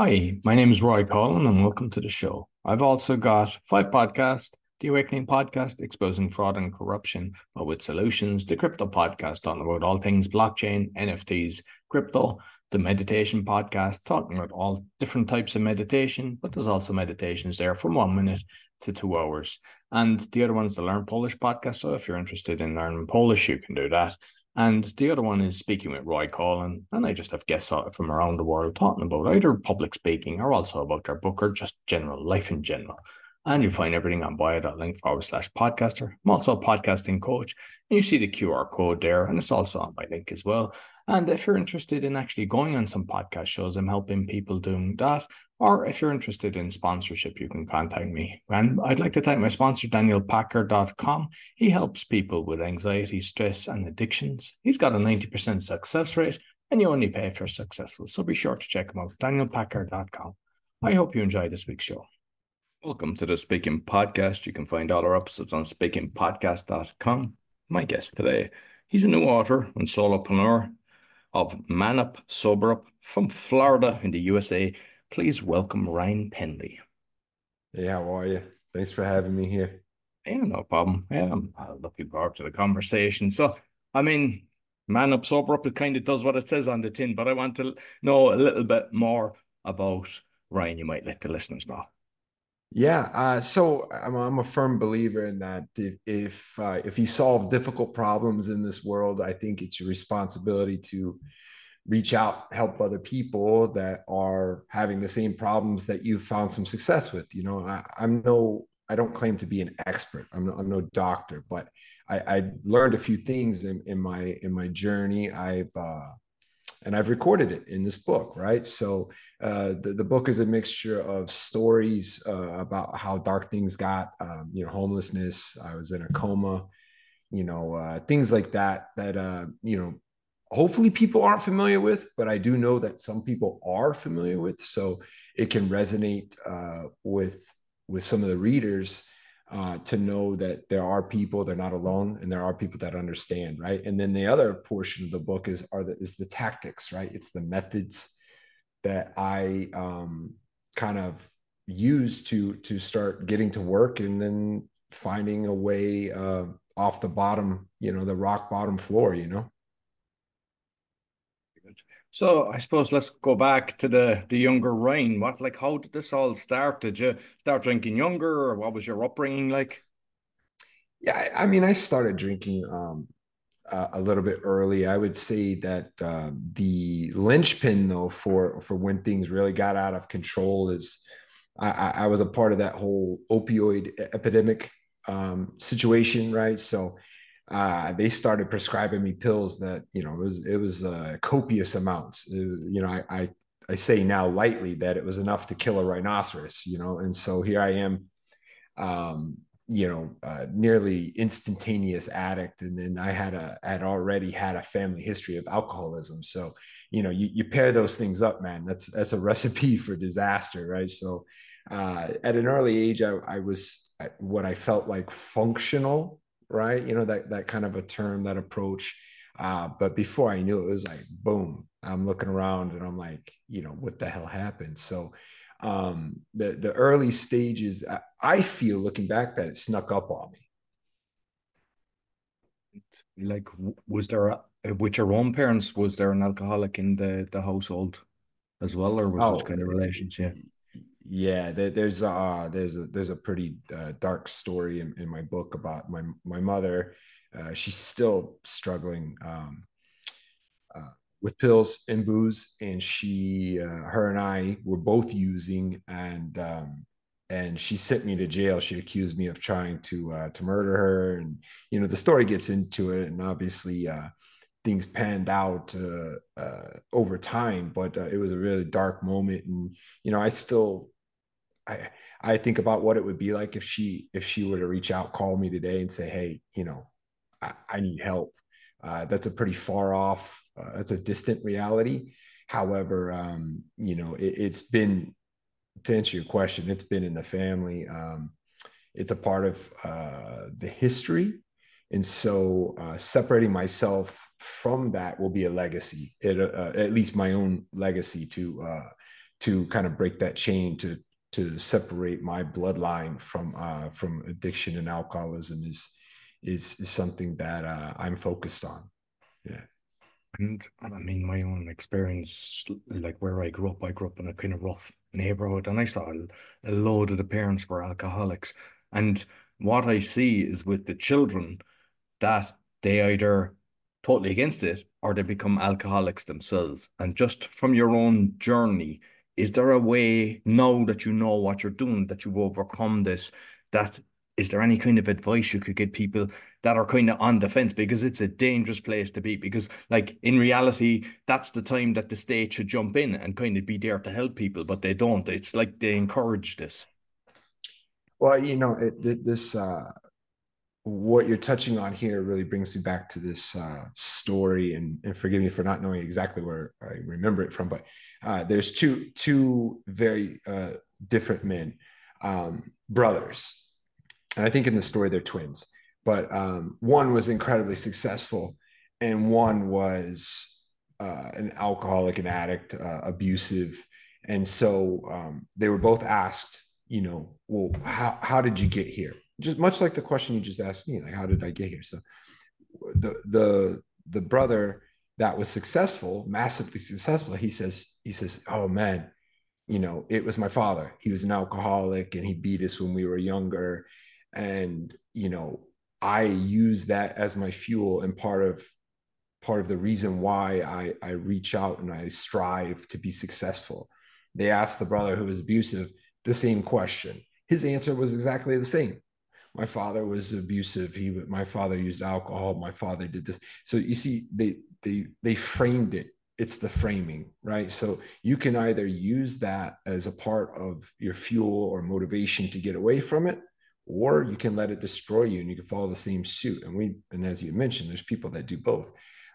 Hi, my name is Roy Collin and welcome to the show. I've also got five podcasts The Awakening Podcast, exposing fraud and corruption, but with solutions, the Crypto Podcast, on about all things blockchain, NFTs, crypto, the Meditation Podcast, talking about all different types of meditation, but there's also meditations there from one minute to two hours. And the other one's the Learn Polish Podcast. So if you're interested in learning Polish, you can do that. And the other one is speaking with Roy Collin. And I just have guests from around the world talking about either public speaking or also about their book or just general life in general. And you find everything on bio.link forward slash podcaster. I'm also a podcasting coach. And you see the QR code there, and it's also on my link as well. And if you're interested in actually going on some podcast shows, I'm helping people doing that. Or if you're interested in sponsorship, you can contact me. And I'd like to thank my sponsor, DanielPackard.com. He helps people with anxiety, stress, and addictions. He's got a 90% success rate, and you only pay if you're successful. So be sure to check him out, DanielPackard.com. I hope you enjoyed this week's show. Welcome to the Speaking Podcast. You can find all our episodes on speakingpodcast.com. My guest today, he's a new author and solopreneur of Man Up, Sober Up from Florida in the USA Please welcome Ryan Penley. Hey, how are you? Thanks for having me here. Yeah, no problem. Yeah, I'm looking forward to the conversation. So, I mean, Man Up, Sober Up, it kind of does what it says on the tin, but I want to know a little bit more about Ryan. You might let the listeners know. Yeah, uh, so I'm, I'm, a firm believer in that if if, uh, if you solve difficult problems in this world, I think it's your responsibility to reach out, help other people that are having the same problems that you've found some success with. You know, I, am no, I don't claim to be an expert. I'm no, I'm no doctor, but I, I learned a few things in, in my in my journey. I've uh, and I've recorded it in this book, right? So uh, the, the book is a mixture of stories uh, about how dark things got, um, you know, homelessness. I was in a coma, you know, uh, things like that. That uh, you know, hopefully people aren't familiar with, but I do know that some people are familiar with. So it can resonate uh, with with some of the readers uh, to know that there are people they're not alone and there are people that understand, right? And then the other portion of the book is are the is the tactics, right? It's the methods that I um, kind of use to to start getting to work and then finding a way uh, off the bottom, you know, the rock bottom floor, you know. So I suppose let's go back to the the younger Ryan. What like how did this all start? Did you start drinking younger, or what was your upbringing like? Yeah, I, mean, I started drinking um, a little bit early. I would say that uh, the linchpin, though, for for when things really got out of control is I, I was a part of that whole opioid epidemic um, situation, right? So uh, they started prescribing me pills that you know it was it was uh, copious amounts. You know, I, I I say now lightly that it was enough to kill a rhinoceros. You know, and so here I am, um, you know, uh, nearly instantaneous addict, and then I had a had already had a family history of alcoholism. So you know, you, you pair those things up, man. That's that's a recipe for disaster, right? So uh, at an early age, I, I was what I felt like functional right? You know, that that kind of a term, that approach. Uh, but before I knew it, it was like boom. I'm looking around and I'm like, you know, what the hell happened? So um the the early stages, I, I feel looking back that it snuck up on me. Like, was there a, with your own parents? Was there an alcoholic in the the household as well, or was oh, it kind of relationship? Yeah there, there's uh there's a there's a pretty uh, dark story in, in my book about my my mother uh, she's still struggling um, uh, with pills and booze and she uh, her and i were both using and um, and she sent me to jail she accused me of trying to uh, to murder her and you know the story gets into it and obviously uh, things panned out uh, uh, over time, but uh, it was a really dark moment. And you know, I still I I think about what it would be like if she if she were to reach out, call me today, and say, "Hey, you know, I, I need help." Uh, that's a pretty far off. Uh, that's a distant reality. However, um, you know, it, has been to answer your question. It's been in the family. Um, it's a part of uh, the history, and so uh, separating myself from that will be a legacy. It, uh, at least my own legacy to uh, to kind of break that chain to to separate my bloodline from uh, from addiction and alcoholism is is, is something that uh, I'm focused on. Yeah. And I mean, my own experience, like where I grew up, I grew up in a kind of rough neighborhood, and I saw a, load of the parents were alcoholics. And what I see is with the children that they either totally against it or they become alcoholics themselves. And just from your own journey, is there a way now that you know what you're doing, that you've overcome this, that is there any kind of advice you could give people that are kind of on the fence? Because it's a dangerous place to be because like in reality that's the time that the state should jump in and kind of be there to help people but they don't. It's like they encourage this. Well you know it, this uh what you're touching on here really brings me back to this uh, story and, and forgive me for not knowing exactly where i remember it from but uh, there's two two very uh, different men um, brothers and I think in the story they're twins, but um, one was incredibly successful, and one was uh, an alcoholic, an addict, uh, abusive, and so um, they were both asked, you know, well, how how did you get here? Just much like the question you just asked me, like how did I get here? So the the the brother that was successful, massively successful, he says he says, oh man, you know, it was my father. He was an alcoholic and he beat us when we were younger and you know i use that as my fuel and part of part of the reason why i i reach out and i strive to be successful they asked the brother who was abusive the same question his answer was exactly the same my father was abusive he my father used alcohol my father did this so you see they they they framed it it's the framing right so you can either use that as a part of your fuel or motivation to get away from it or you can let it destroy you and you can follow the same suit. And we, and as you mentioned, there's people that do both.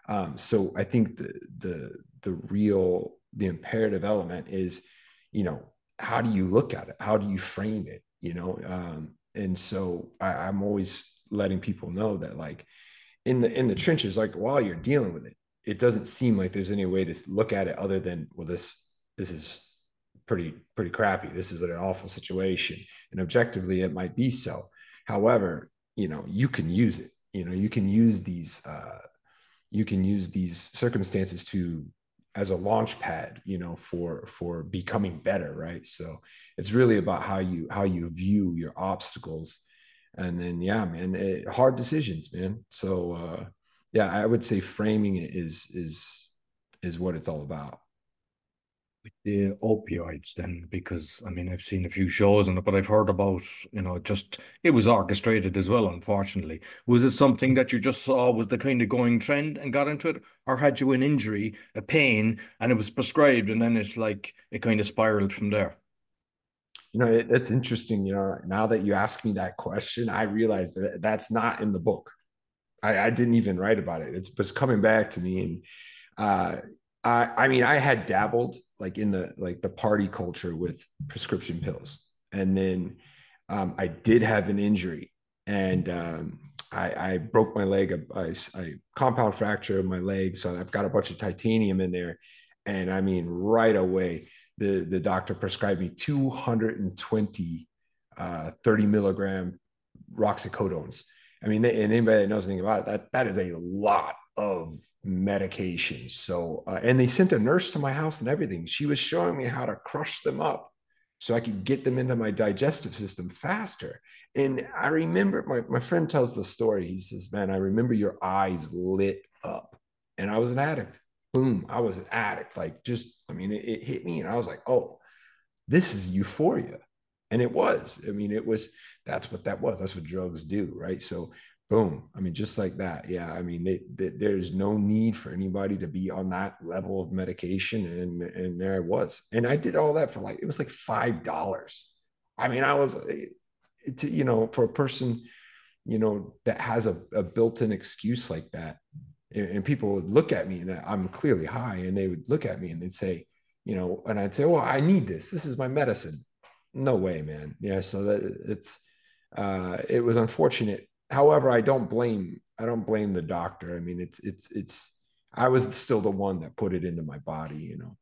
Um, so I think the the the real the imperative element is, you know, how do you look at it? How do you frame it? You know, um, and so I, I'm always letting people know that like in the in the trenches, like while you're dealing with it, it doesn't seem like there's any way to look at it other than well, this this is pretty pretty crappy. This is an awful situation. And objectively it might be so. However you know you can use it. You know you can use these uh you can use these circumstances to as a launch pad you know for for becoming better right? So it's really about how you how you view your obstacles. And then yeah man it, hard decisions man. So uh yeah i would say framing it is is is what it's all about with the opioids then because I mean I've seen a few shows on it, but I've heard about you know just it was orchestrated as well. Unfortunately, was it something that you just saw was the kind of going trend and got into it, or had you an injury, a pain, and it was prescribed, and then it's like it kind of spiraled from there? You know, it, it's interesting. You know, now that you ask me that question, I realize that that's not in the book. I, I didn't even write about it. It's but it's coming back to me, and uh, I, I mean, I had dabbled like in the like the party culture with prescription pills, and then um, I did have an injury, and um, I, I, broke my leg. I, I compound fracture of my leg, so I've got a bunch of titanium in there, and I mean, right away, the the doctor prescribed me 220 uh, 30 milligram roxicodones. I mean, and anybody that knows anything about it, that that is a lot of medications. So, uh, and they sent a nurse to my house and everything. She was showing me how to crush them up so I could get them into my digestive system faster. And I remember my, my friend tells the story. He says, Man, I remember your eyes lit up. And I was an addict. Boom, I was an addict. Like, just, I mean, it, it hit me. And I was like, Oh, this is euphoria. And it was. I mean, it was, that's what that was. That's what drugs do. Right. So boom. I mean just like that. Yeah i mean they, they, there's no need for anybody to be on that level of medication and and there i was. And i did all that for like it was like five dollars. I mean i was eh, to, you know for a person you know that has a, a built-in excuse like that and, and people would look at me and i'm clearly high and they would look at me and they'd say you know and i'd say well i need this. This is my medicine. No way man. Yeah so that it's uh it was unfortunate however, I don't blame I don't blame the doctor. I mean, it's it's it's I was still the one that put it into my body, you know.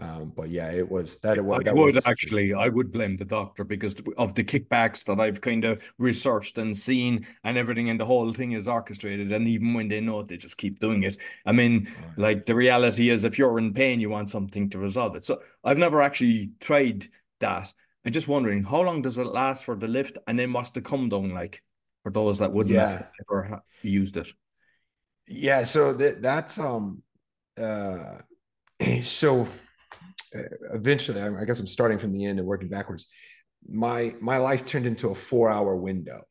Um, but yeah, it was that. It was, I that would was actually, I would blame the doctor because of the kickbacks that I've kind of researched and seen and everything, and the whole thing is orchestrated. And even when they know it, they just keep doing it. I mean, right. like the reality is, if you're in pain, you want something to resolve it. So I've never actually tried that. I'm just wondering how long does it last for the lift, and then what's the come down like for those that wouldn't yeah. have ever used it? Yeah, so that that's um, uh, so uh, eventually, I guess I'm starting from the end and working backwards. My my life turned into a four hour window,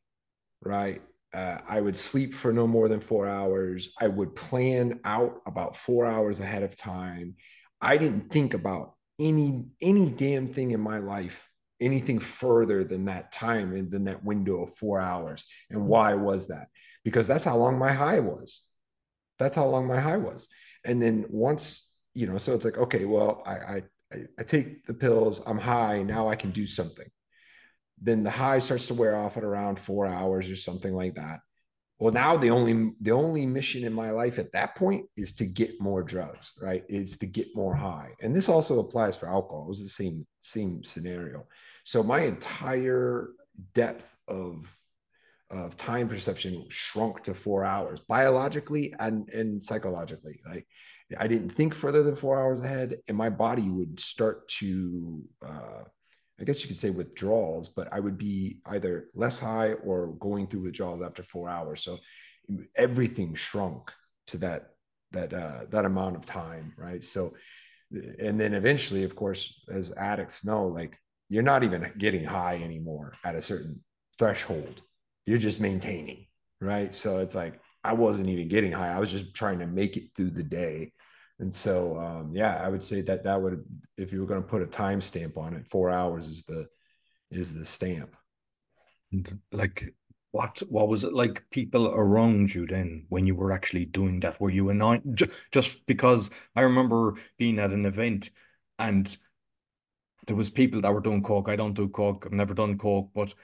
right? Uh, I would sleep for no more than four hours. I would plan out about four hours ahead of time. I didn't think about any any damn thing in my life, anything further than that time and than that window of four hours. And mm-hmm. why was that? Because that's how long my high was. That's how long my high was. And then once you know, so it's like, okay, well, I, I, I take the pills, I'm high, now I can do something. Then the high starts to wear off at around four hours or something like that. Well, now the only the only mission in my life at that point is to get more drugs, right? Is to get more high. And this also applies for alcohol. It was the same, same scenario. So my entire depth of of time perception shrunk to four hours biologically and and psychologically like I didn't think further than four hours ahead, and my body would start to, uh, I guess you could say withdrawals, but I would be either less high or going through withdrawals after four hours. So everything shrunk to that that uh, that amount of time, right? So, and then eventually, of course, as addicts know, like you're not even getting high anymore at a certain threshold. You're just maintaining, right? So it's like I wasn't even getting high. I was just trying to make it through the day. And so, um, yeah, I would say that that would, if you were going to put a time stamp on it, four hours is the is the stamp. And like, what what was it like? People around you then when you were actually doing that? Were you annoyed? Just because I remember being at an event and there was people that were doing coke. I don't do coke. I've never done coke, but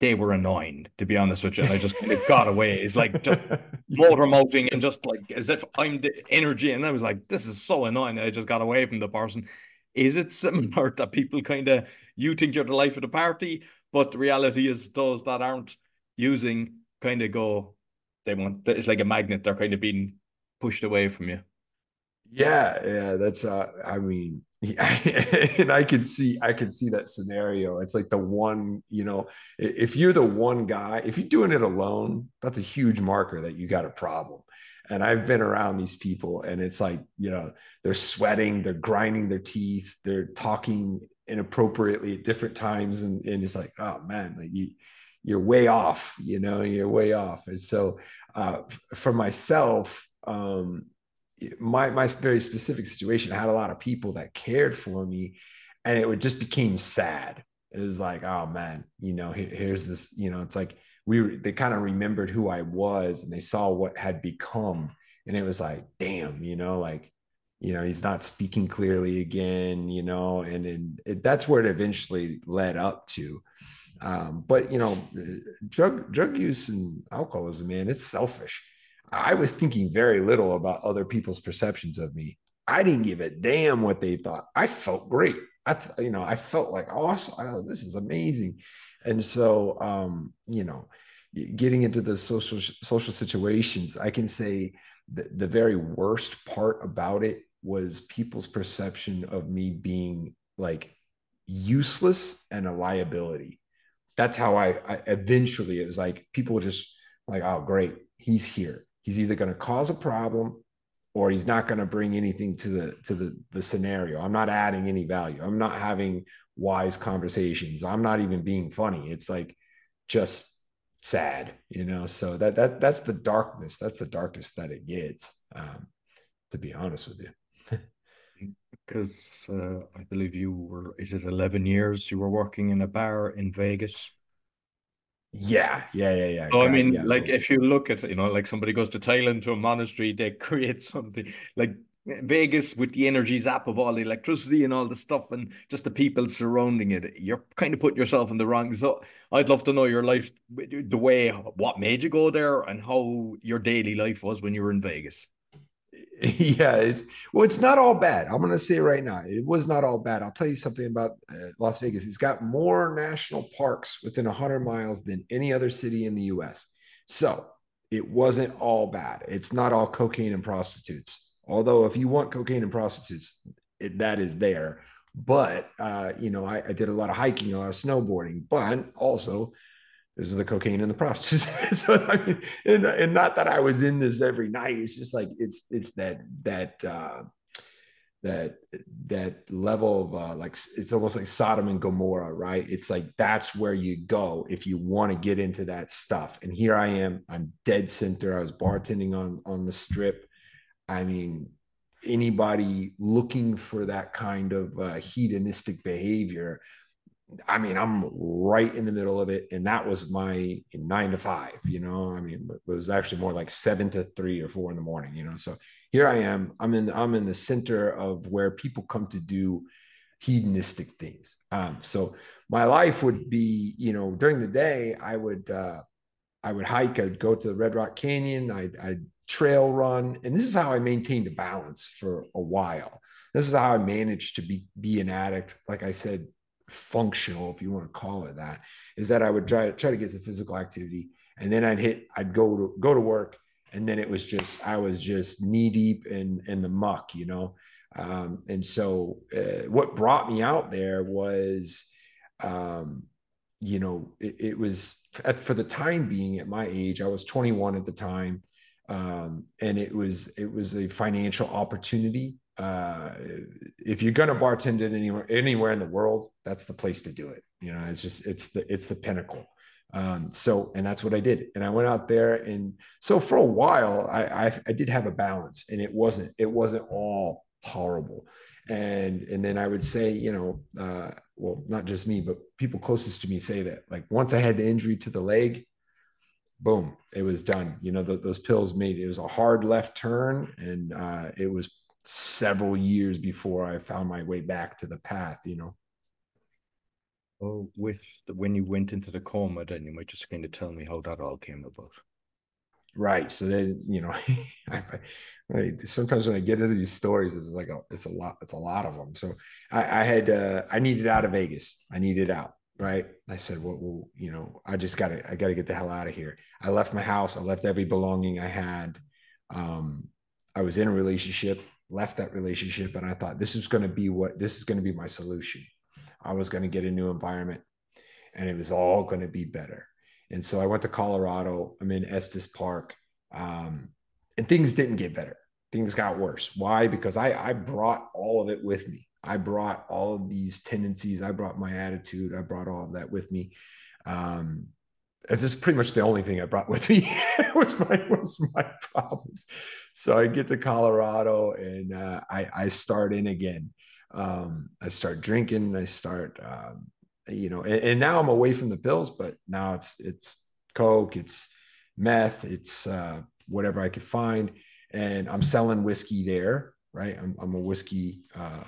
they were annoying, to be honest with you. And I just kind of got away. It's like just motor mouthing and just like as if I'm the energy. And I was like, this is so annoying. I just got away from the person. Is it similar that people kind of you think you're the life of the party, but the reality is those that aren't using kind of go, they want it's like a magnet, they're kind of being pushed away from you. Yeah, yeah, that's uh I mean yeah, and I can see I can see that scenario. It's like the one, you know, if you're the one guy, if you're doing it alone, that's a huge marker that you got a problem. And I've been around these people, and it's like, you know, they're sweating, they're grinding their teeth, they're talking inappropriately at different times, and, and it's like, oh man, like you you're way off, you know, you're way off. And so uh, for myself, um, my my very specific situation I had a lot of people that cared for me and it would just became sad. It was like oh man you know here, here's this you know it's like we they kind of remembered who i was and they saw what had become and it was like damn you know like you know he's not speaking clearly again you know and, and it, that's where it eventually led up to. Um, but you know drug drug use and alcoholism man it's selfish I was thinking very little about other people's perceptions of me. I didn't give a damn what they thought. I felt great. I, you know, I felt like awesome. Oh, this is amazing. And so, um, you know, getting into the social social situations, I can say the, the very worst part about it was people's perception of me being like useless and a liability. That's how I, I eventually it was like people just like, oh, great, he's here he's either going to cause a problem or he's not going to bring anything to the to the the scenario. I'm not adding any value. I'm not having wise conversations. I'm not even being funny. It's like just sad you know? So that that that's the darkness. That's the darkest that it gets um, to be honest with you. Because uh, i believe you were is it 11 years you were working in a bar in vegas yeah, yeah, yeah, yeah. So I mean, yeah, like if you look at you know, like somebody goes to Thailand to a monastery, they create something like Vegas with the energy zap of all the electricity and all the stuff and just the people surrounding it. You're kind of putting yourself in the wrong. So I'd love to know your life, the way what made you go there and how your daily life was when you were in Vegas. yeah, it's, well, it's not all bad. I'm going to say right now, it was not all bad. I'll tell you something about uh, Las Vegas. It's got more national parks within 100 miles than any other city in the U.S. So it wasn't all bad. It's not all cocaine and prostitutes. Although, if you want cocaine and prostitutes, it, that is there. But uh, you know, I, I did a lot of hiking, a lot of snowboarding, but also this is the cocaine and the prostitutes. so I mean, and, and not that I was in this every night. It's just like it's it's that that uh, that that level of uh, like it's almost like Sodom and Gomorrah, right? It's like that's where you go if you want to get into that stuff. And here I am, I'm dead center. I was bartending on on the strip. I mean, anybody looking for that kind of uh, hedonistic behavior I mean, I'm right in the middle of it. And that was my nine to five, you know, I mean, it was actually more like seven to three or four in the morning, you know? So here I am, I'm in, I'm in the center of where people come to do hedonistic things. Um, so my life would be, you know, during the day, I would, uh, I would hike, I'd go to the Red Rock Canyon, I'd, I'd trail run. And this is how I maintained a balance for a while. This is how I managed to be, be an addict. Like I said, functional, if you want to call it that, is that I would try try to get some physical activity, and then I'd hit, I'd go to go to work, and then it was just I was just knee deep in in the muck, you know. Um, and so, uh, what brought me out there was, um, you know, it, it was for the time being at my age. I was 21 at the time, um, and it was it was a financial opportunity uh, if you're going to bartend it anywhere anywhere in the world, that's the place to do it. You know, it's just it's the it's the pinnacle. Um, so and that's what I did. And I went out there, and so for a while, I, I I did have a balance, and it wasn't it wasn't all horrible. And and then I would say, you know, uh, well, not just me, but people closest to me say that. Like once I had the injury to the leg, boom, it was done. You know, those pills made it was a hard left turn, and uh, it was several years before I found my way back to the path, you know. Oh, with the, when you went into the coma, then you might just kind of tell me how that all came about. Right. So then, you know, I, I, sometimes when I get into these stories, it's like a, it's a lot, it's a lot of them. So I, I had, uh, I needed out of Vegas. I needed out. Right. I said, well, well, you know, I just gotta, I gotta get the hell out of here. I left my house. I left every belonging I had. Um, I was in a relationship left that relationship and I thought this is going to be what this is going to be my solution. I was going to get a new environment and it was all going to be better. And so I went to Colorado. I'm in Estes Park. Um, and things didn't get better. Things got worse. Why? Because I, I brought all of it with me. I brought all of these tendencies. I brought my attitude. I brought all of that with me. Um, this is pretty much the only thing I brought with me was my was my problems. So I get to Colorado and uh, I I start in again. Um, I start drinking. I start um, you know, and, and, now I'm away from the pills, but now it's it's coke, it's meth, it's uh, whatever I could find, and I'm selling whiskey there. Right, I'm I'm a whiskey. Uh,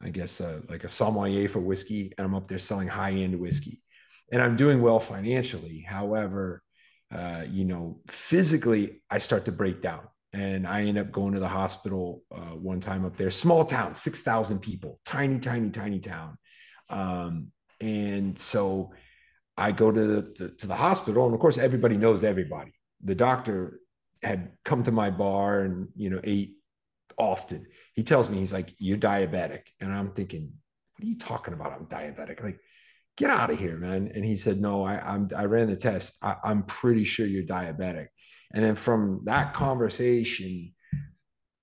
I guess uh, like a sommelier for whiskey, and I'm up there selling high end whiskey and I'm doing well financially. However, uh, you know, physically, I start to break down and I end up going to the hospital uh, one time up there, small town, 6,000 people, tiny, tiny, tiny town. Um, and so I go to the, to the hospital and of course, everybody knows everybody. The doctor had come to my bar and, you know, ate often. He tells me, he's like, you're diabetic. And I'm thinking, what are you talking about? I'm diabetic. Like, get out of here, man. And he said, no, I, I'm, I ran the test. I, I'm pretty sure you're diabetic. And then from that conversation,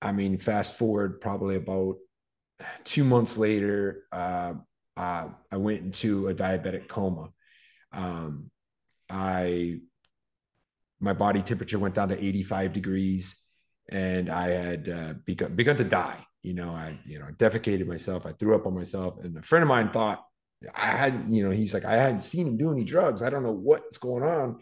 I mean, fast forward probably about two months later, uh, uh, I went into a diabetic coma. Um, I, my body temperature went down to 85 degrees and I had uh, begun, begun to die. You know, I, you know, defecated myself. I threw up on myself. And a friend of mine thought I hadn't, you know, he's like, I hadn't seen him do any drugs. I don't know what's going on.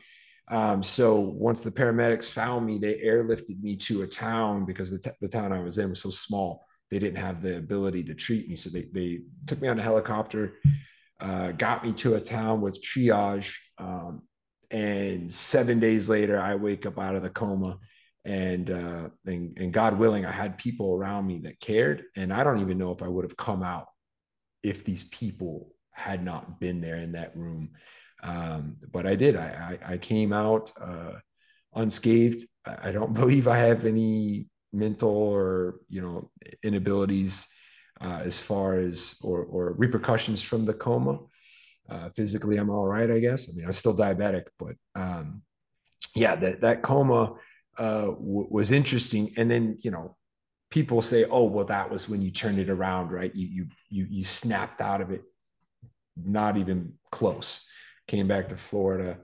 Um, so once the paramedics found me, they airlifted me to a town because the, t- the town I was in was so small. They didn't have the ability to treat me. So they, they took me on a helicopter, uh, got me to a town with triage. Um, and seven days later, I wake up out of the coma and uh and, and god willing i had people around me that cared and i don't even know if i would have come out if these people had not been there in that room. Um but i did. I i, I came out uh unscathed. I don't believe i have any mental or you know inabilities uh, as far as or or repercussions from the coma. Uh, physically i'm all right i guess. I mean i'm still diabetic but um yeah that that coma uh, w- was interesting. And then, you know, people say, "Oh, well, that was when you turned it around, right? You you you you snapped out of it, not even close. Came back to Florida.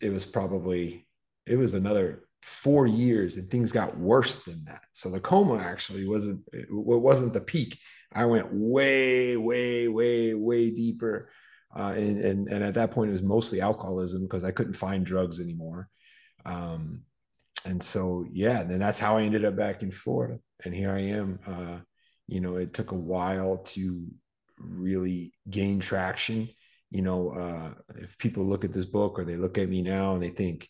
It was probably it was another four years, and things got worse than that. So the coma actually wasn't it wasn't the peak. I went way, way, way, way deeper. Uh, and, and and at that point, it was mostly alcoholism because I couldn't find drugs anymore. Um, and so yeah then that's how i ended up back in florida and here i am uh, you know it took a while to really gain traction you know uh, if people look at this book or they look at me now and they think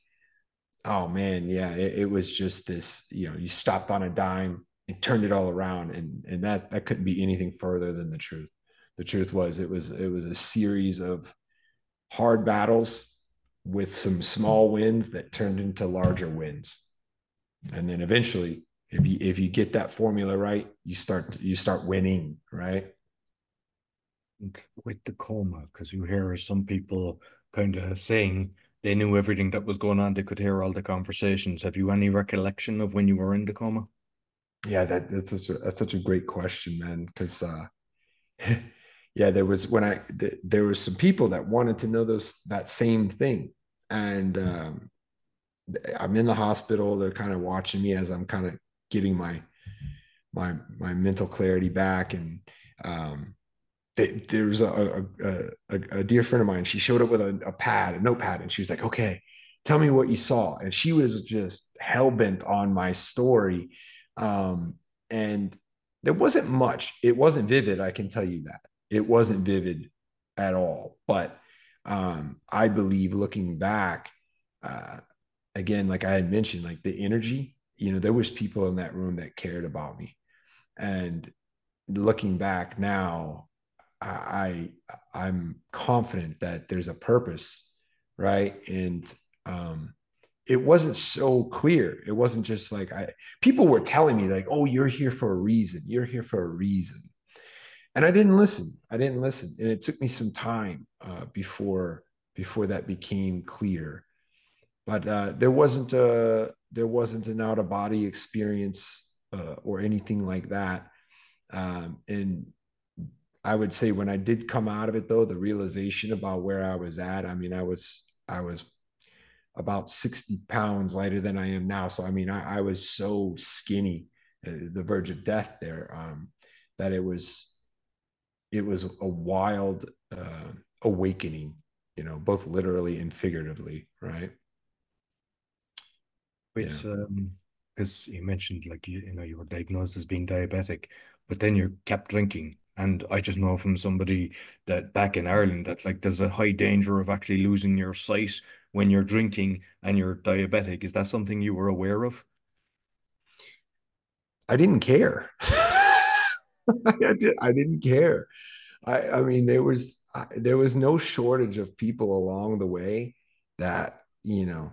oh man yeah it, it was just this you know you stopped on a dime and turned it all around and and that that couldn't be anything further than the truth the truth was it was it was a series of hard battles with some small wins that turned into larger wins. And then eventually, if you if you get that formula right, you start you start winning, right? With the coma, because you hear some people kind of saying they knew everything that was going on, they could hear all the conversations. Have you any recollection of when you were in the coma? Yeah, that, that's such a that's such a great question, man. Because uh, yeah, there was when I th- there was some people that wanted to know those that same thing, and um, I'm in the hospital. They're kind of watching me as I'm kind of getting my my my mental clarity back, and um, they, there's a, a, a, a, dear friend of mine. She showed up with a, a pad, a notepad, and she was like, "Okay, tell me what you saw." And she was just hell bent on my story, um, and there wasn't much. It wasn't vivid. I can tell you that it wasn't vivid at all. But um, I believe looking back, uh, again, like I had mentioned, like the energy, you know, there was people in that room that cared about me. And looking back now, I I'm confident that there's a purpose, right? And um, it wasn't so clear. It wasn't just like I people were telling me like, "Oh, you're here for a reason. You're here for a reason." and I didn't listen. I didn't listen, and it took me some time uh, before before that became clear. But uh, there wasn't a there wasn't an out of body experience uh, or anything like that. Um, and I would say when I did come out of it, though, the realization about where I was at. I mean, I was I was about 60 pounds lighter than I am now. So I mean, I, I was so skinny, uh, the verge of death there, um, that it was it was a wild uh, awakening, you know, both literally and figuratively, right? With yeah. um, because you mentioned like you, you know you were diagnosed as being diabetic, but then you kept drinking. And I just know from somebody that back in Ireland that like there's a high danger of actually losing your sight when you're drinking and you're diabetic. Is that something you were aware of? I didn't care. I, did, I didn't care. I, I mean, there was I, there was no shortage of people along the way that you know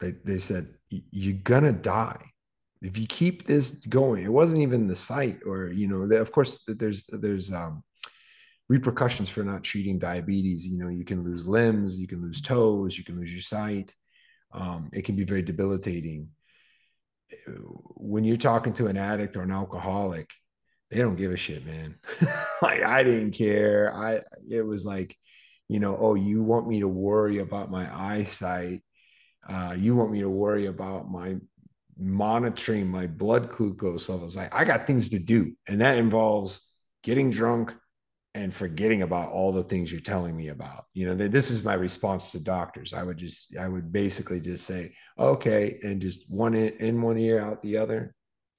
they they said you're gonna die if you keep this going. It wasn't even the sight, or you know, of course, there's there's um, repercussions for not treating diabetes. You know, you can lose limbs, you can lose toes, you can lose your sight. Um, it can be very debilitating. When you're talking to an addict or an alcoholic, they don't give a shit, man. like I didn't care. I it was like, you know, oh, you want me to worry about my eyesight. Uh, you want me to worry about my monitoring my blood glucose levels. Like I got things to do. And that involves getting drunk and forgetting about all the things you're telling me about. You know, this is my response to doctors. I would just, I would basically just say, okay, and just one in, in one ear, out the other,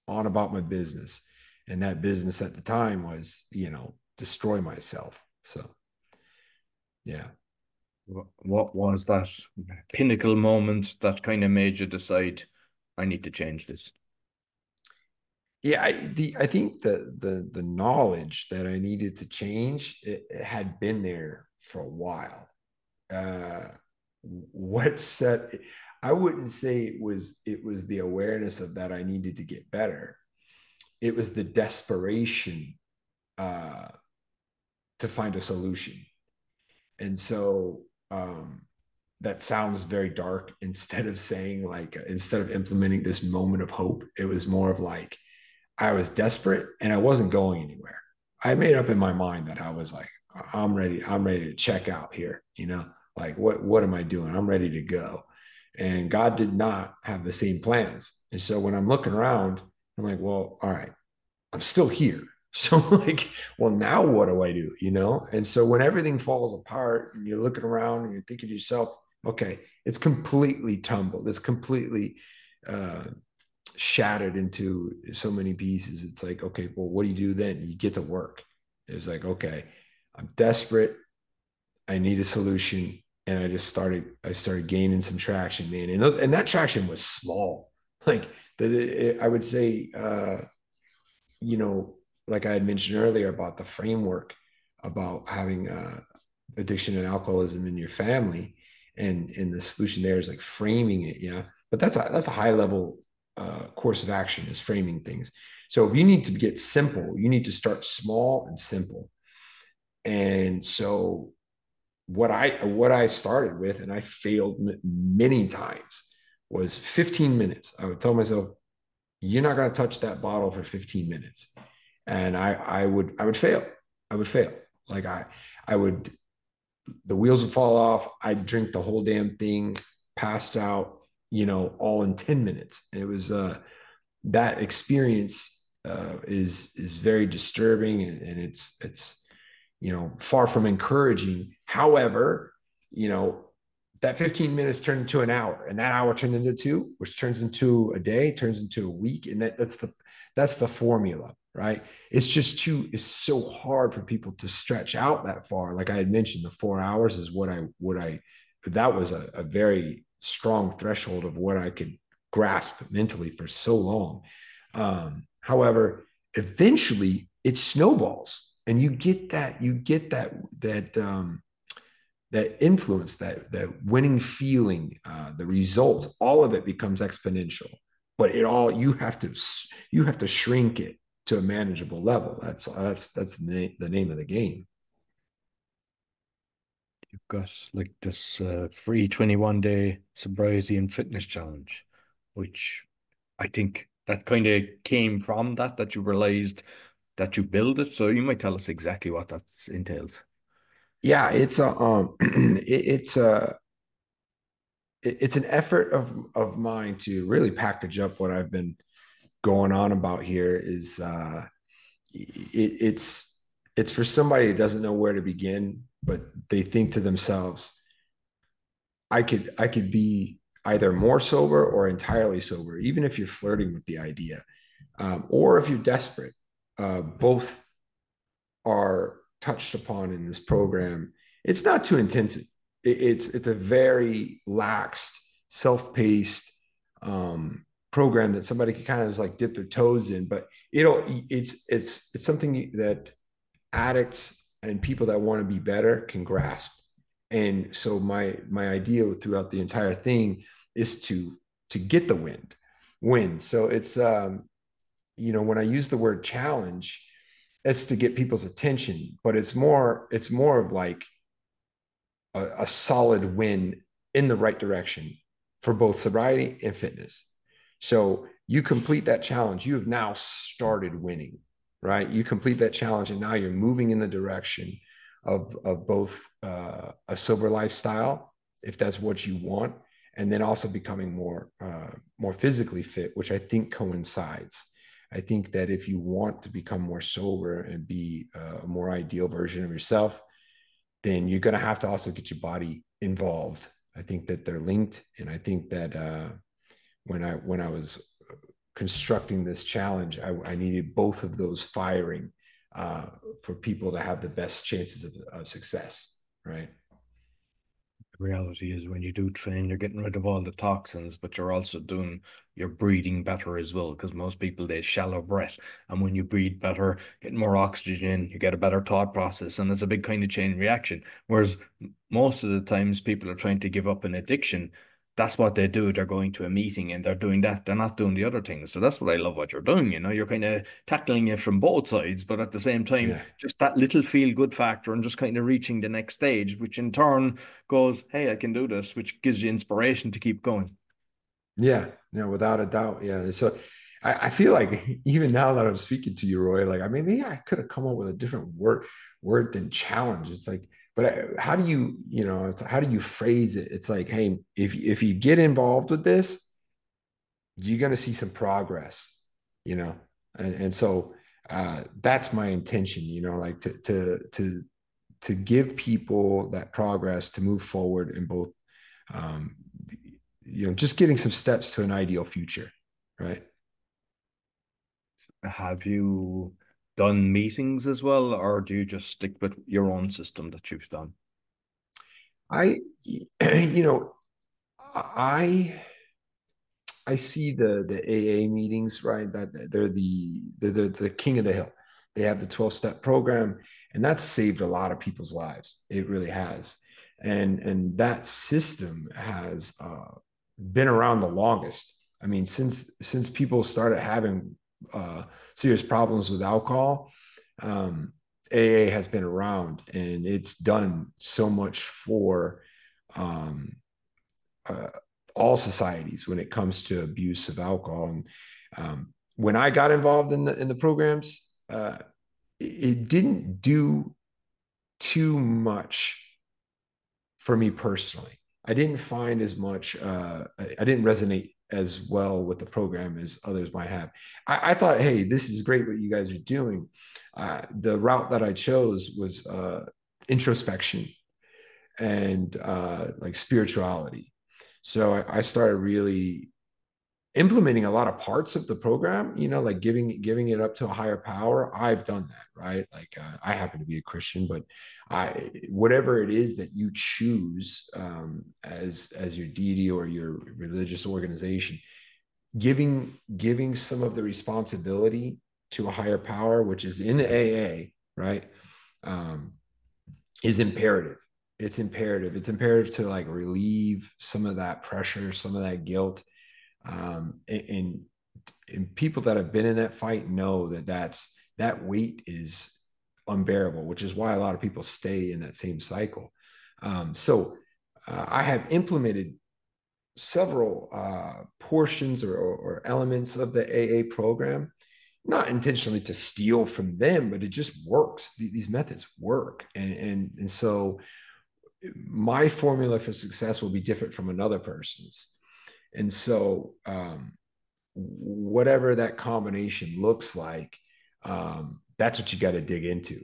on about my business and that business at the time was you know destroy myself so yeah what was that pinnacle moment that kind of made you decide I need to change this? Yeah, I, the I think the the the knowledge that I needed to change it, it had been there for a while. Uh, what set? I wouldn't say it was it was the awareness of that I needed to get better. It was the desperation uh, to find a solution, and so um, that sounds very dark. Instead of saying like instead of implementing this moment of hope, it was more of like I was desperate and I wasn't going anywhere. I made up in my mind that I was like, I'm ready. I'm ready to check out here. You know, like what what am I doing? I'm ready to go. And God did not have the same plans. And so when I'm looking around, I'm like, well, all right, I'm still here. So like, well, now what do I do? You know? And so when everything falls apart and you're looking around and you're thinking to yourself, okay, it's completely tumbled. It's completely uh, shattered into so many pieces. It's like, okay, well, what do you do then? You get to work. It's like, okay, I'm desperate. I need a solution. And I just started, I started gaining some traction, man. And, and that traction was small. Like the, I would say, uh, you know, like I had mentioned earlier about the framework about having uh, addiction and alcoholism in your family and and the solution there is like framing it yeah but that's a that's a high level uh, course of action is framing things. So if you need to get simple, you need to start small and simple. And so what I what I started with, and I failed many times, was 15 minutes. I would tell myself, "You're not going to touch that bottle for 15 minutes," and I I would I would fail. I would fail. Like I I would the wheels would fall off. I'd drink the whole damn thing, passed out, you know, all in 10 minutes. It was uh, that experience uh, is is very disturbing and, and it's it's you know far from encouraging. However, you know, that 15 minutes turned into an hour and that hour turned into two, which turns into a day, turns into a week. And that, that's the that's the formula, right? It's just too, it's so hard for people to stretch out that far. Like I had mentioned, the four hours is what I what I that was a, a very strong threshold of what I could grasp mentally for so long. Um, however, eventually it snowballs and you get that, you get that, that, um, that influence, that, that winning feeling, uh, the results, all of it becomes exponential, but it all, you have to, you have to shrink it to a manageable level. That's, that's, that's the, the name of the game you've got like this uh, free 21 day sobriety and fitness challenge, which I think that kind of came from that, that you realized that you build it. So you might tell us exactly what that entails. Yeah, it's a, um, it, it's a, it's an effort of, of mine to really package up what I've been going on about here is, uh, it, it's, it's for somebody who doesn't know where to begin but they think to themselves, I could I could be either more sober or entirely sober, even if you're flirting with the idea, um, or if you're desperate. Uh, both are touched upon in this program. It's not too intensive. It, it's it's a very laxed, self-paced um, program that somebody can kind of just like dip their toes in. But it'll it's it's it's something that addicts and people that want to be better can grasp. And so my my idea throughout the entire thing is to to get the wind, win. So it's um, you know when I use the word challenge, it's to get people's attention, but it's more it's more of like a, a solid win in the right direction for both sobriety and fitness. So you complete that challenge, you have now started winning right? You complete that challenge, and now you're moving in the direction of, of both uh, a sober lifestyle, if that's what you want, and then also becoming more uh, more physically fit, which I think coincides. I think that if you want to become more sober and be a more ideal version of yourself, then you're going to have to also get your body involved. I think that they're linked, and I think that uh, when I when I was constructing this challenge, I, I needed both of those firing uh, for people to have the best chances of, of success. Right. The reality is when you do train, you're getting rid of all the toxins, but you're also doing you're breathing better as well. Because most people they shallow breath, and when you breathe better, getting more oxygen, in, you get a better thought process, and it's a big kind of chain reaction. Whereas most of the times people are trying to give up an addiction, that's what they do. They're going to a meeting and they're doing that. They're not doing the other things. So that's what I love what you're doing. You know, you're kind of tackling it from both sides, but at the same time, yeah. just that little feel good factor and just kind of reaching the next stage, which in turn goes, Hey, I can do this, which gives you inspiration to keep going. Yeah, yeah, without a doubt. Yeah. So I, I feel like even now that I'm speaking to you, Roy, like I mean, maybe I could have come up with a different word word than challenge. It's like but uh, how do you you know how do you phrase it? It's like hey if if you get involved with this you're going to see some progress you know? And and so uh, that's my intention you know like to to to to give people that progress to move forward in both um, you know just getting some steps to an ideal future right? Have you done meetings as well, or do you just stick with your own system that you've done? I, you know, I, I see the the AA meetings, right? That they're the the, the king of the hill. They have the 12 step program, and that's saved a lot of people's lives. It really has. And and that system has uh, been around the longest. I mean, since since people started having uh, serious problems with alcohol, um, AA has been around and it's done so much for um, uh, all societies when it comes to abuse of alcohol. And um, when I got involved in the in the programs, uh, it didn't do too much for me personally. I didn't find as much. Uh, I didn't resonate as well with the program as others might have. I, I thought, hey, this is great what you guys are doing. Uh, the route that I chose was uh, introspection and uh, like spirituality. So I, I, started really implementing a lot of parts of the program. You know, like giving giving it up to a higher power. I've done that, right? Like uh, I happen to be a Christian, but I whatever it is that you choose um, as as your deity or your religious organization, giving giving some of the responsibility to a higher power, which is in AA, right, um, is imperative. It's imperative. It's imperative to like relieve some of that pressure, some of that guilt, um, and, and people that have been in that fight know that that's that weight is unbearable, which is why a lot of people stay in that same cycle. Um, so uh, I have implemented several uh, portions or, or, elements of the AA program, not intentionally to steal from them, but it just works. These methods work. And, and, and so my formula for success will be different from another person's. And so, um, whatever that combination looks like, um, that's what you got to dig into.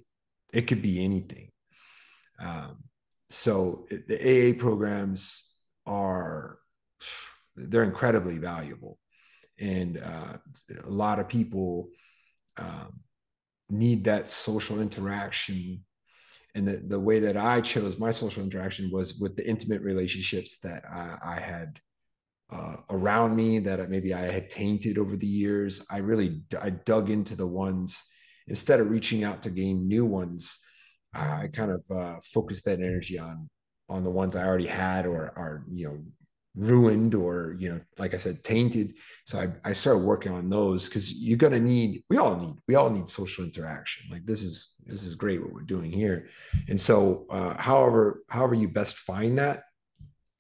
It could be anything. Um, so the AA programs are they're incredibly valuable, and uh, a lot of people um, need that social interaction. And the, the way that I chose my social interaction was with the intimate relationships that I, I had uh, around me that maybe I had tainted over the years. I really I dug into the ones instead of reaching out to gain new ones. I kind of uh, focused that energy on on the ones I already had or are you know ruined or you know like I said tainted. So I, I started working on those because you're gonna need we all need we all need social interaction. Like this is this is great what we're doing here, and so uh, however however you best find that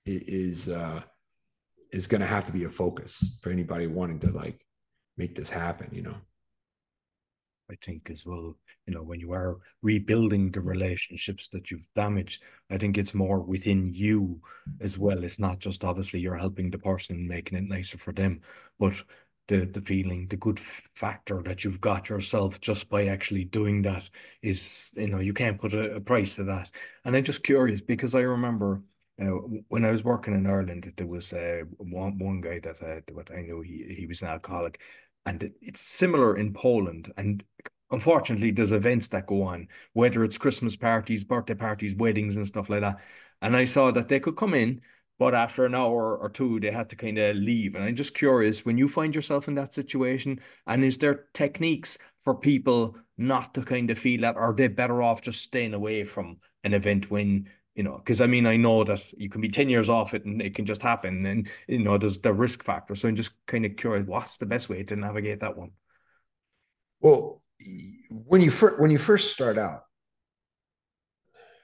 is uh, is going to have to be a focus for anybody wanting to like make this happen you know? I think as well you know when you are rebuilding the relationships that you've damaged i think it's more within you as well. It's not just obviously you're helping the person making it nicer for them but the the feeling the good factor that you've got yourself just by actually doing that is you know you can't put a, a price to that. And i'm just curious because i remember uh, when I was working in Ireland, there was uh, one one guy that uh, what I knew he he was an alcoholic, and it, it's similar in Poland. And unfortunately, there's events that go on, whether it's Christmas parties, birthday parties, weddings, and stuff like that. and I saw that they could come in, but after an hour or two, they had to kind of leave. And I'm just curious when you find yourself in that situation, and is there techniques for people not to kind of feel that, are they better off just staying away from an event when you know, because I mean, I know that you can be 10 years off it and it can just happen. And, you know, there's the risk factor. So I'm just kind of curious, what's the best way to navigate that one? Well, when you first, when you first start out,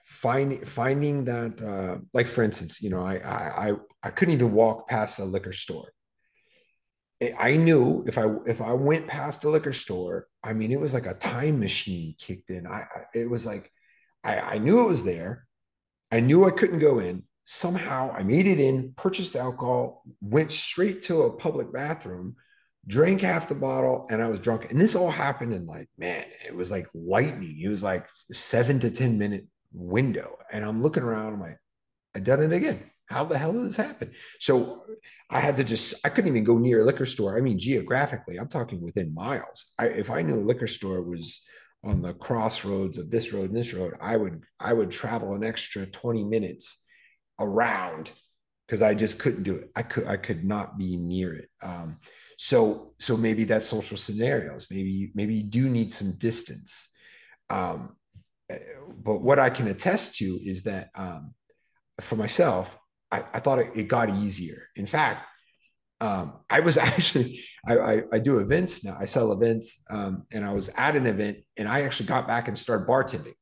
finding, finding that, uh, like for instance, you know, I, I, I, I couldn't even walk past a liquor store. I knew if I if I went past a liquor store, I mean, it was like a time machine kicked in. I, I it was like I, I knew it was there, I knew I couldn't go in. Somehow I made it in, purchased alcohol, went straight to a public bathroom, drank half the bottle, and I was drunk. And this all happened in like, man, it was like lightning. It was like seven to 10 minute window. And I'm looking around, I'm like, I done it again. How the hell did this happen? So I had to just, I couldn't even go near a liquor store. I mean, geographically, I'm talking within miles. I, if I knew a liquor store was on the crossroads of this road and this road, I would I would travel an extra 20 minutes around because I just couldn't do it. I could I could not be near it. Um, so so maybe that's social scenarios. Maybe maybe you do need some distance. Um, but what I can attest to is that um, for myself, I, I thought it, it got easier. In fact, um, I was actually I, I, I, do events now. I sell events, um, and I was at an event, and I actually got back and started bartending.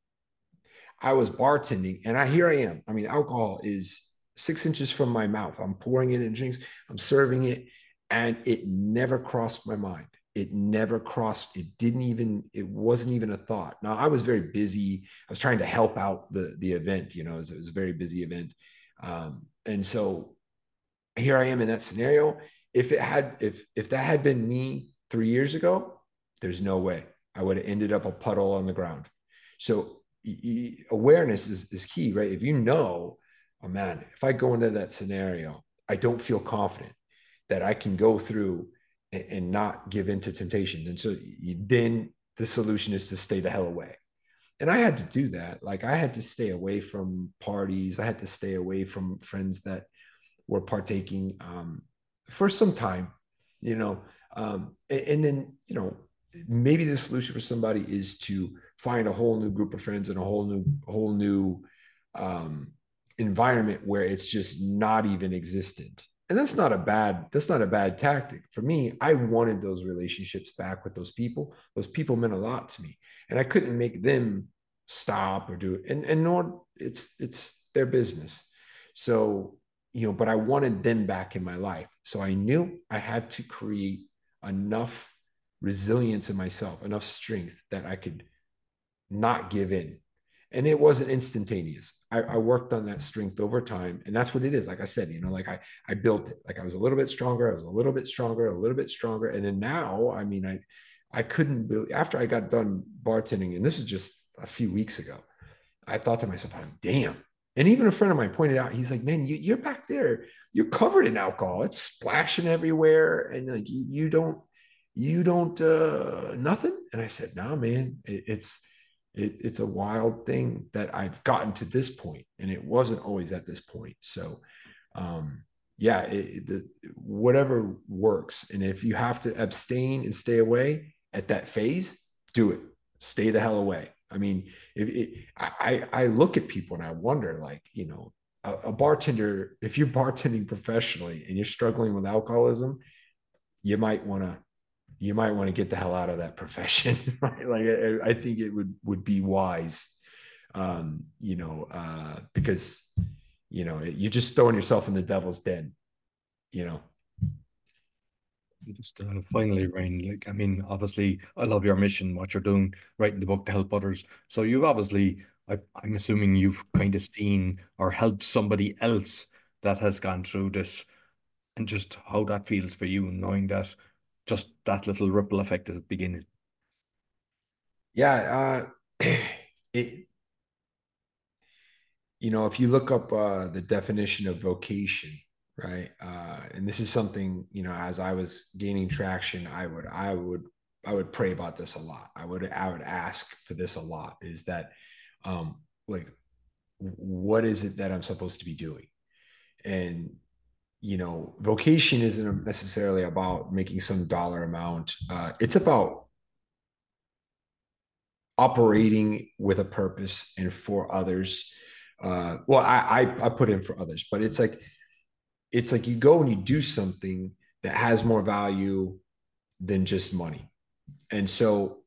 I was bartending, and I here I am. I mean, alcohol is six inches from my mouth. I'm pouring it in drinks. I'm serving it, and it never crossed my mind. It never crossed. It didn't even. It wasn't even a thought. Now I was very busy. I was trying to help out the the event. You know, it was, it was a very busy event, um, and so here I am in that scenario. If it had, if if that had been me three years ago, there's no way I would have ended up a puddle on the ground. So awareness is, is key, right? If you know, oh man, if I go into that scenario, I don't feel confident that I can go through and, and not give into temptation. And so you, then the solution is to stay the hell away. And I had to do that. Like I had to stay away from parties. I had to stay away from friends that were partaking um, for some time, you know, um, and, and then, you know, maybe the solution for somebody is to find a whole new group of friends and a whole new, whole new um, environment where it's just not even existent. And that's not a bad, that's not a bad tactic. For me, I wanted those relationships back with those people. Those people meant a lot to me. And I couldn't make them stop or do it. And, and nor it's, it's their business. So you know, but I wanted them back in my life. So I knew I had to create enough resilience in myself, enough strength that I could not give in. And it wasn't instantaneous. I, I, worked on that strength over time. And that's what it is. Like I said, you know, like I, I built it. Like I was a little bit stronger. I was a little bit stronger, a little bit stronger. And then now, I mean, I, I couldn't believe after I got done bartending, and this is just a few weeks ago, I thought to myself, damn, and even a friend of mine pointed out, he's like, man, you, are back there, you're covered in alcohol. It's splashing everywhere. And like, you, you don't, you don't, uh, nothing. And I said, nah, man, it, it's, it, it's a wild thing that I've gotten to this point, and it wasn't always at this point. So, um, yeah, it, the, whatever works. And if you have to abstain and stay away at that phase, do it. Stay the hell away. I mean, if it, I I look at people and I wonder, like, you know, a, a, bartender, if you're bartending professionally and you're struggling with alcoholism, you might want to you might want to get the hell out of that profession, right? Like, I, I think it would would be wise, um, you know, uh, because you know you're just throwing yourself in the devil's den, you know just uh, finally, Ryan, like I mean, obviously, I love your mission, what you're doing, writing the book to help others. So you've obviously, I, I'm assuming you've kind of seen or helped somebody else that has gone through this, and just how that feels for you, knowing that just that little ripple effect is beginning. Yeah, uh, it. You know, if you look up uh, the definition of vocation, right uh, and this is something you know as i was gaining traction i would i would i would pray about this a lot i would i would ask for this a lot is that um like what is it that I'm supposed to be doing? And you know, vocation isn't necessarily about making some dollar amount. Uh, it's about operating with a purpose and for others. Uh, well, I, I I put in for others, but it's like it's like you go and you do something that has more value than just money. And so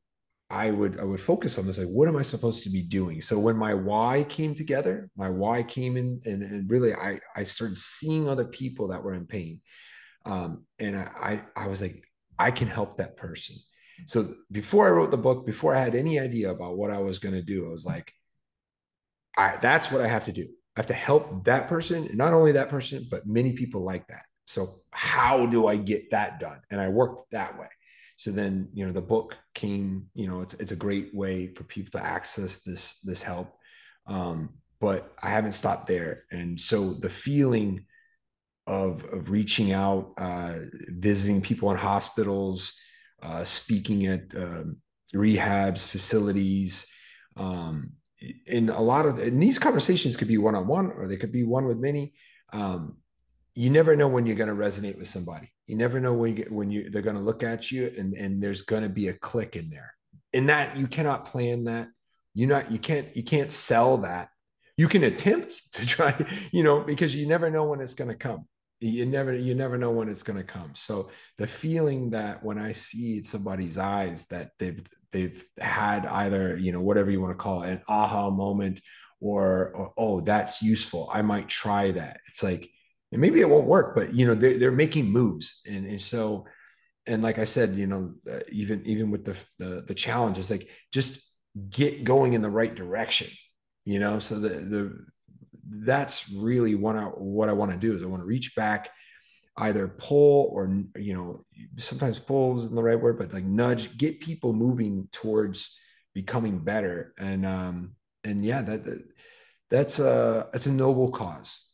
I would I would focus on this like what am I supposed to be doing? So when my why came together, my why came in and, and really I I started seeing other people that were in pain. Um, and I, I I was like I can help that person. So before I wrote the book, before I had any idea about what I was going to do, I was like I that's what I have to do. I have to help that person, not only that person, but many people like that. So how do I get that done? And I worked that way. So then, you know, the book came, you know, it's, it's a great way for people to access this, this help. Um, but I haven't stopped there. And so the feeling of, of reaching out, uh, visiting people in hospitals, uh, speaking at um, rehabs, facilities, um, in a lot of and these conversations could be one-on-one or they could be one with many um, you never know when you're going to resonate with somebody. You never know when you get, when you they're going to look at you and and there's going to be a click in there. In that you cannot plan that. You not you can't you can't sell that. You can attempt to try, you know, because you never know when it's going to come. You never you never know when it's going to come. So the feeling that when I see somebody's eyes that they've they've had either you know whatever you want to call it an aha moment or, or oh that's useful I might try that. It's like and maybe it won't work, but you know they're they're making moves, and and so and like I said, you know, uh, even even with the, the the challenges, like just get going in the right direction, you know. So the the that's really what I what I want to do is I want to reach back, either pull or you know sometimes pull isn't the right word, but like nudge, get people moving towards becoming better, and um and yeah, that, that that's a it's a noble cause.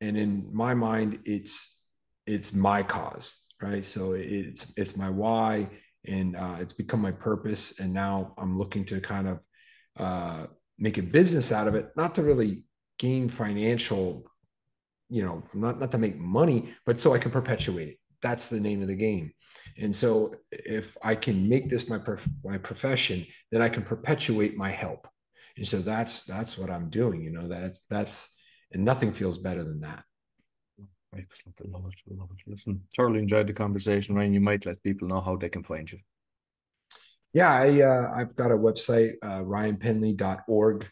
And in my mind it's it's my cause right? So it's it's my why and uh, it's become my purpose. And now i'm looking to kind of uh, make a business out of it not to really gain financial you know not not to make money but so i can perpetuate it that's the name of the game and so if i can make this my prof- my profession then i can perpetuate my help and so that's that's what i'm doing you know that's that's and nothing feels better than that. Excellent. I love it. I love it. Listen, thoroughly enjoyed the conversation, Ryan. You might let people know how they can find you. Yeah, I, uh, I've got a website, uh, ryanpenley.org.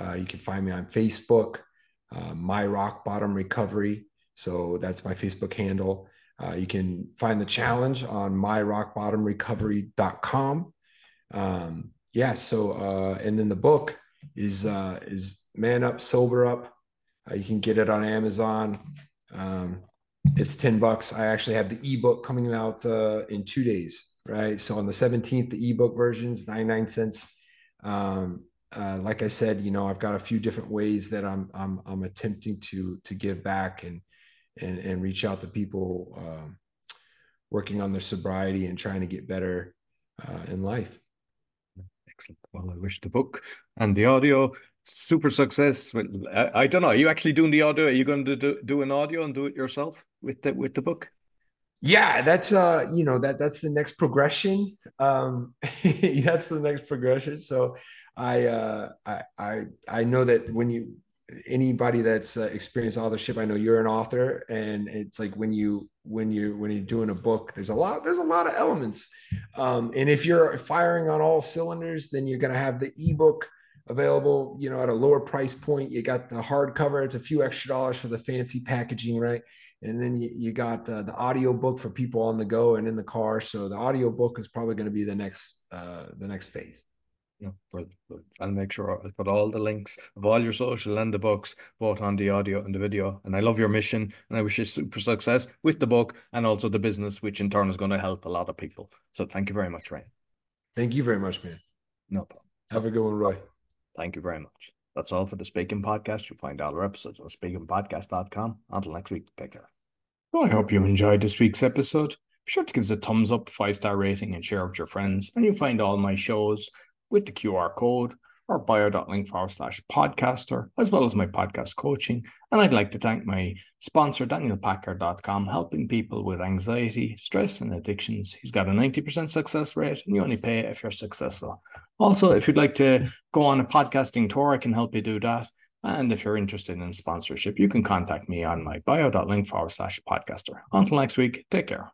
Uh, you can find me on Facebook, uh, My Rock Bottom Recovery. So that's my Facebook handle. Uh, you can find the challenge on myrockbottomrecovery.com. Um, yeah. So, uh, and then the book is, uh, is Man Up, Sober Up, uh, you can get it on Amazon. Um, it's 10 bucks. I actually have the ebook coming out uh, in two days, right? So on the 17th, the ebook version is 99 cents. Um, uh, like I said, you know, I've got a few different ways that I'm I'm, I'm attempting to to give back and and and reach out to people um, working on their sobriety and trying to get better uh, in life. Excellent. Well, I wish the book and the audio super success. I, I don't know. Are you actually doing the audio? Are you going to do, do an audio and do it yourself with the with the book? Yeah, that's uh, you know, that that's the next progression. Um, that's the next progression. So I uh I I I know that when you anybody that's uh, experienced authorship i know you're an author and it's like when you when you when you're doing a book there's a lot there's a lot of elements um, and if you're firing on all cylinders then you're going to have the ebook available, you know, at a lower price point. You got the hardcover; it's a few extra dollars for the fancy packaging, right? And then you, you got uh, the audio book for people on the go and in the car. So the audio book is probably going to be the next uh, the next phase. Yeah, but, but I'll make sure I'll put all the links of all your social and the books, both on the audio and the video. And I love your mission, and I wish you super success with the book and also the business, which in turn is going to help a lot of people. So thank you very much, Ryan. Thank you very much, man. No problem. Have a good one, Roy. Thank you very much. That's all for the Speaking Podcast. You'll find all our episodes on speakingpodcast.com. Until next week, take care. Well, I hope you enjoyed this week's episode. Be sure to give us a thumbs up, five star rating, and share with your friends. And you'll find all my shows with the QR code or bio.link forward slash podcaster, as well as my podcast coaching. And I'd like to thank my sponsor, DanielPackard.com, helping people with anxiety, stress, and addictions. He's got a 90% success rate, and you only pay if you're successful. Also, if you'd like to go on a podcasting tour, I can help you do that. And if you're interested in sponsorship, you can contact me on my bio.link forward slash podcaster. Until next week, take care.